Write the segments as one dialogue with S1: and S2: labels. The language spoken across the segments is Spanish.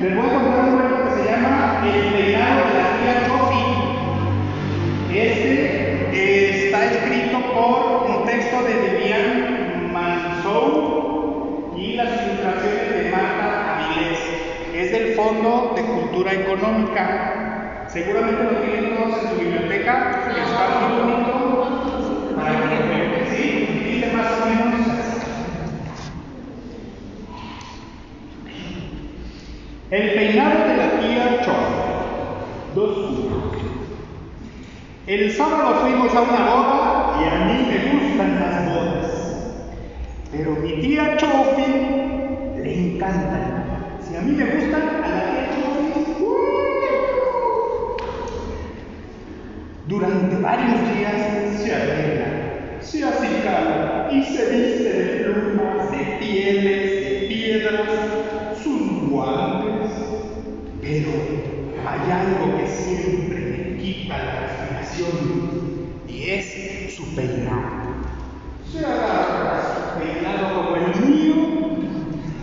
S1: les voy a contar un cuento que se llama El peinado de la tía Chofi. Este eh, está escrito por un texto de Vivian Mansou y las ilustraciones de Marta Avilés. Es del Fondo de Cultura Económica. Seguramente lo tienen todos en su biblioteca. Está muy bonito para que lo vean. Sí, dice más o menos así. El peinado de la tía Cho. Dos puntos. El sábado fuimos a una boda y a mí me gustan las bodas. Pero mi tía Chofi le encantan. Si a mí me gustan, a la tía Chofi. ¡uh! Durante varios días se arregla, se acicala y se viste siempre me quita la respiración y es su peinado. Se agarra su peinado como el mío,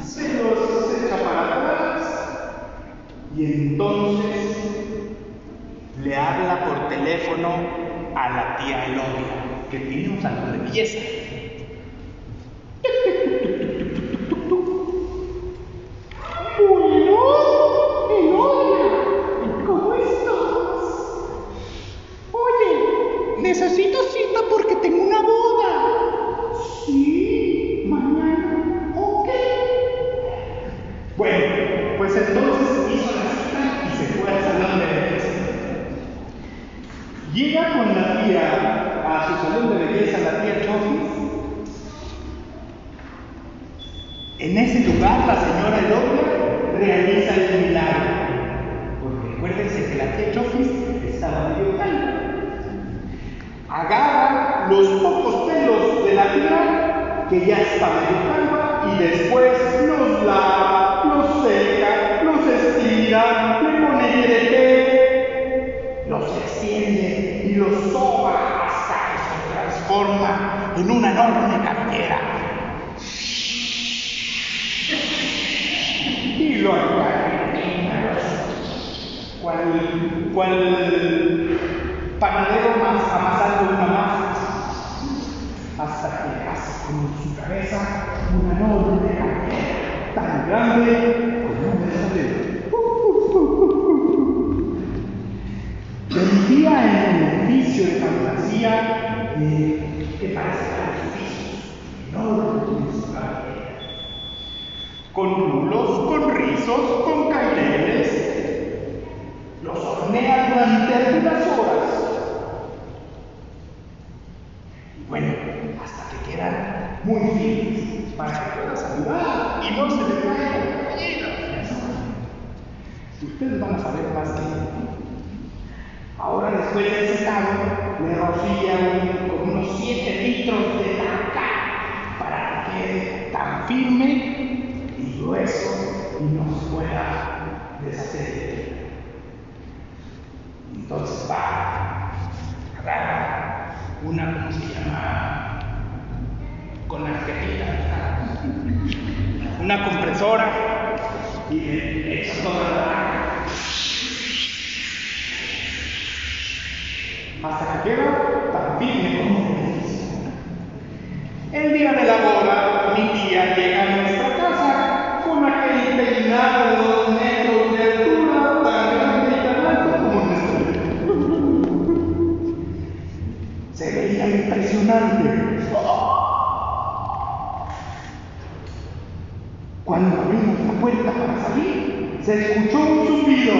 S1: se los echa para atrás y entonces le habla por teléfono a la tía Elodia, que tiene un salón de belleza. Llega con la tía a su salón de belleza, la tía Chofis. En ese lugar la señora Elodia realiza el milagro. Porque recuérdense que la tía Chofis estaba medio calva. Agarra los pocos pelos de la tía, que ya está medio calva, y después los lava, los seca, los estira, le pone té, y los soba hasta que se transforma en una enorme cabellera. Y lo cual, cual panadero más amasando una masa hasta que hace con su cabeza una enorme cabellera tan grande como un beso Vendía en un edificio de fantasía eh, que parece edificios enormes con rulos, con rizos, con caireles. Los hornea durante algunas horas. Y bueno, hasta que quedan muy firmes para que pueda saludar y no se le caiga. Ustedes van a saber más que yo. Ahora después del secado, le rocía un- con unos 7 litros de laca para que quede tan firme y grueso y no pueda deshacer. Entonces va, agarra una, ¿cómo se llama? Con arquetita, una compresora y le echa toda la laca. Hasta que queda tan firme como. El día de la boda, mi tía llega a nuestra casa con aquel peinado metros de altura, tan grande y tan alto como nuestro. Se veía impresionante. Cuando abrimos la puerta para salir, se escuchó un zumbido.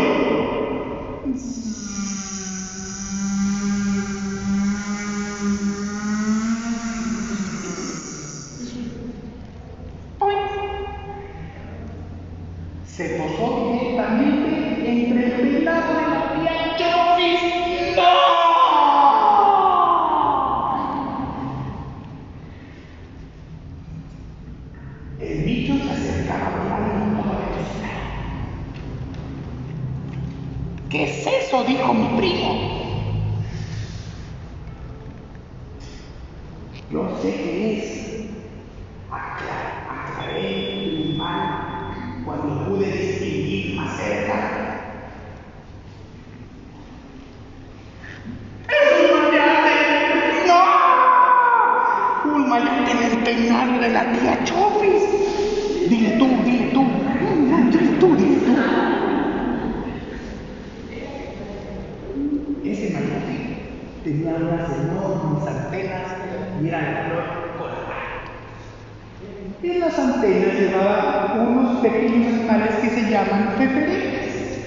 S2: Antenas llevaba unos pequeños animales que se llaman feferefes.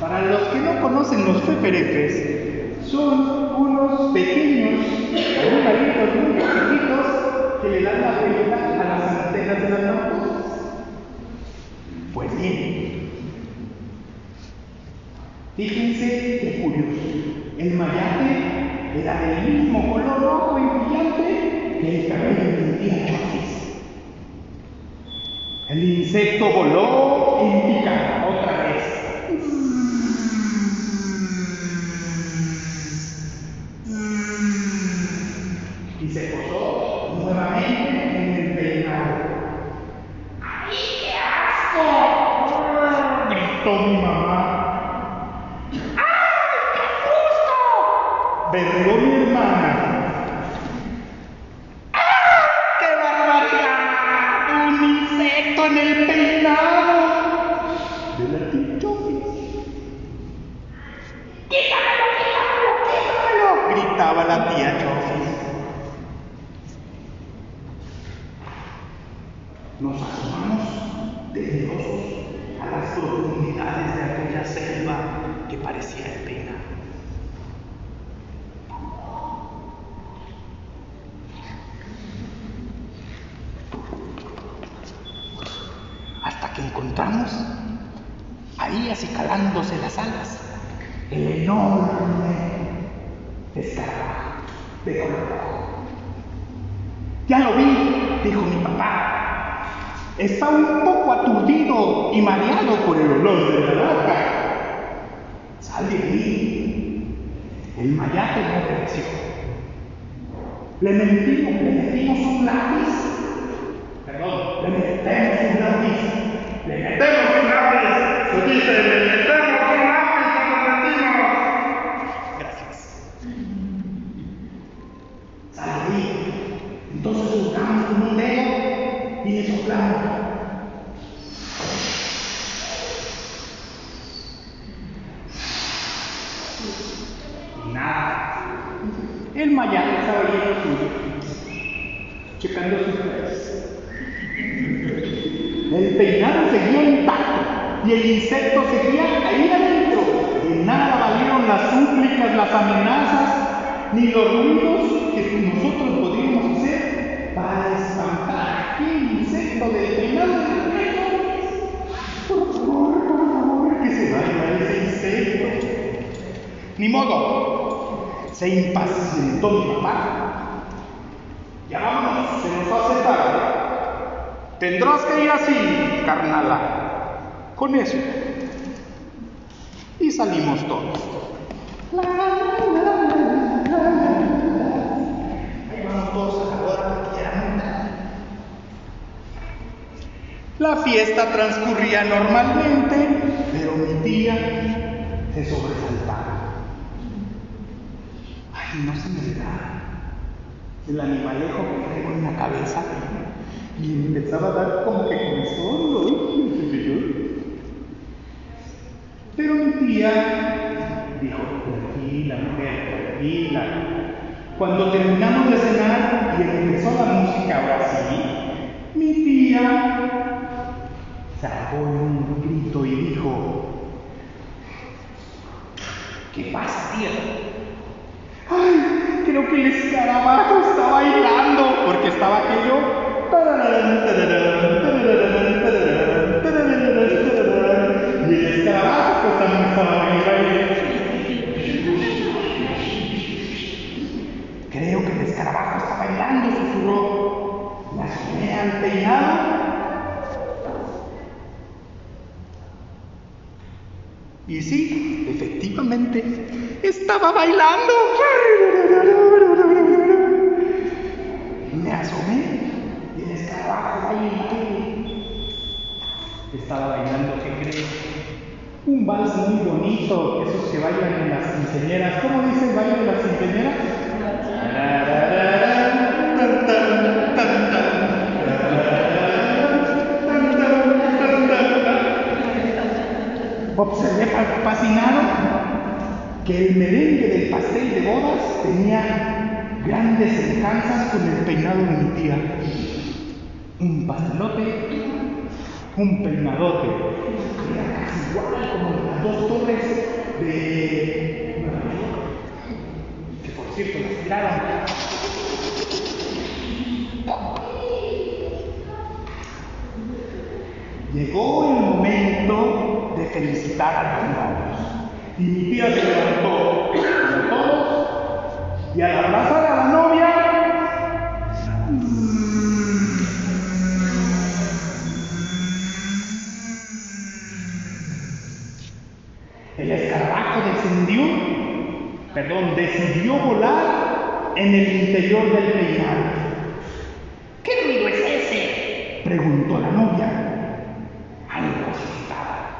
S2: Para los que no conocen los feferefes, son unos pequeños animalitos muy chiquitos que le dan la vuelta a las antenas de las noticias. Pues bien, fíjense qué curioso. El mayate era del mismo color rojo y brillante que el cabello de. El insecto voló en picada otra vez. Y se posó nuevamente en el peinado. ¡Ay, qué asco! Gritó mi mamá. ¡Ay, qué susto! Berreó mi hermana. ¡Qué barbaridad! ¡Un insecto en el peinado! De la tía Chofis. ¡Quítamelo, quítamelo, quítamelo! Gritaba la tía Chofis. Nos asomamos temerosos a las profundidades de aquella selva que parecía el peinado. hasta que encontramos ahí acicalándose las alas el enorme escarabajo de color. Ya lo vi, dijo mi papá. Está un poco aturdido y mareado por el olor de la lata. Sal de ahí. El mayate no obedeció. Le metimos, le metimos un lápiz Perdón, le metemos un lápiz. Le metemos El mayate estaba lleno suyo, checando sus pies. El peinado seguía intacto y el insecto seguía ahí adentro. De nada valieron las súplicas, las amenazas, ni los ruidos que nosotros podríamos hacer para espantar a aquel insecto del peinado del. Por por favor, que se vaya ese insecto. Ni modo, se impacientó mi papá. Ya vámonos, se nos hace tarde. Tendrás que ir así, carnala. Con eso. Y salimos todos. Ahí vamos todos a la hora. La fiesta transcurría normalmente, pero mi tía se sobresaltaba. No se me da el animalejo que traigo en la cabeza y empezaba a dar como que comezón, ¿no? Pero mi tía dijo, tranquila, mujer, tranquila. Cuando terminamos de cenar y empezó la música ahora sí, mi tía sacó un grito y dijo, ¿qué pasa, tía? Creo que el escarabajo está bailando porque estaba aquello y el escarabajo pues también estaba bailando. Creo que el escarabajo está bailando, susurró. La asomé al peinado Y sí, efectivamente, estaba bailando. Un vals muy bonito, esos que bailan en las quinceañeras. ¿Cómo dice el baile de las quinceañeras? Observé fascinado que el merengue del pastel de bodas tenía grandes semejanzas con el peinado de mi tía. Un pastelote, un peinadote. Igual como las dos torres de que por cierto las tiraron. Llegó el momento de felicitar a los novios. Y mi tía se levantó y a la novia, perdón, decidió volar en el interior del peinado.
S3: ¿Qué ruido es ese?
S2: Preguntó la novia, algo asustada.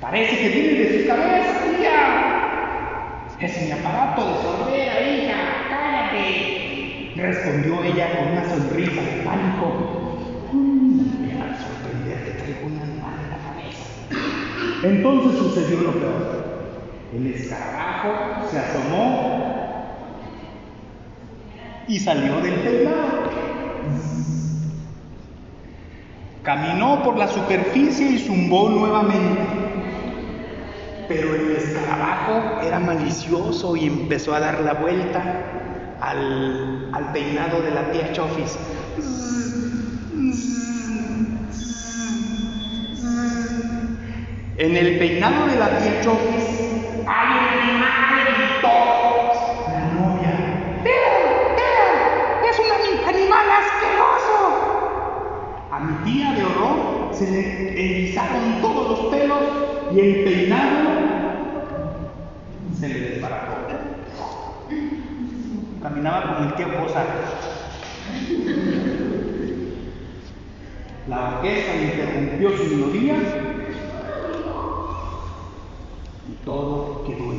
S2: Parece que viene de su cabeza, tía. Es mi aparato de sordera, hija, cállate. Respondió ella con una sonrisa de pánico. Me va a sorprender que traigo una animal en la cabeza. Entonces sucedió lo peor. El escarabajo se asomó y salió del peinado. Caminó por la superficie y zumbó nuevamente. Pero el escarabajo era malicioso y empezó a dar la vuelta al, al peinado de la tía Chofis. En el peinado de la tía Chofis tía de horror se le erizaron todos los pelos y el peinado se le desbarató. Caminaba como el tío Cosa. La orquesta interrumpió su melodía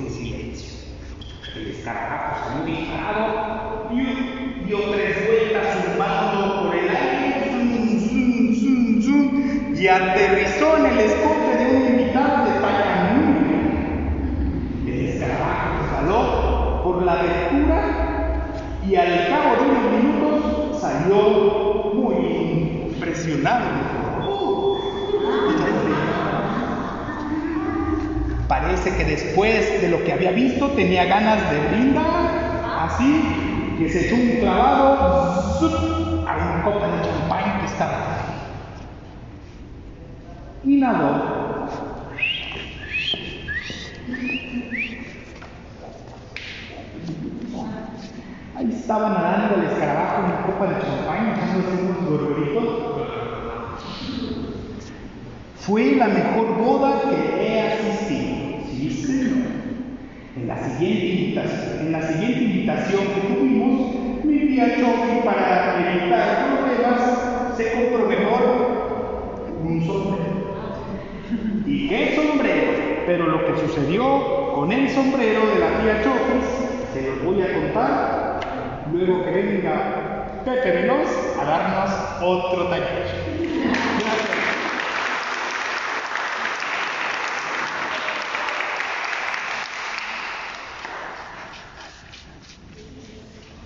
S2: en silencio. El escarabajo salió disparado y dio tres vueltas zumbando por el aire y aterrizó en el escote de un invitado de muy El escarabajo saló por la abertura y al cabo de unos minutos salió muy impresionado. Parece que después de lo que había visto tenía ganas de brindar, así que se echó un clavado ¡zup! a una copa de champán que estaba. Y nadó. Ahí estaba nadando el escarabajo en una copa de champán, echándose unos gorgoritos. Fue la mejor boda que he asistido. En la siguiente invitación, en la siguiente invitación que tuvimos, mi tía Chofi, para evitar problemas, se compró mejor un sombrero. ¿Y qué sombrero? Pero lo que sucedió con el sombrero de la tía Chofi, se los voy a contar luego que venga Pepe Veloz a darnos otro taller.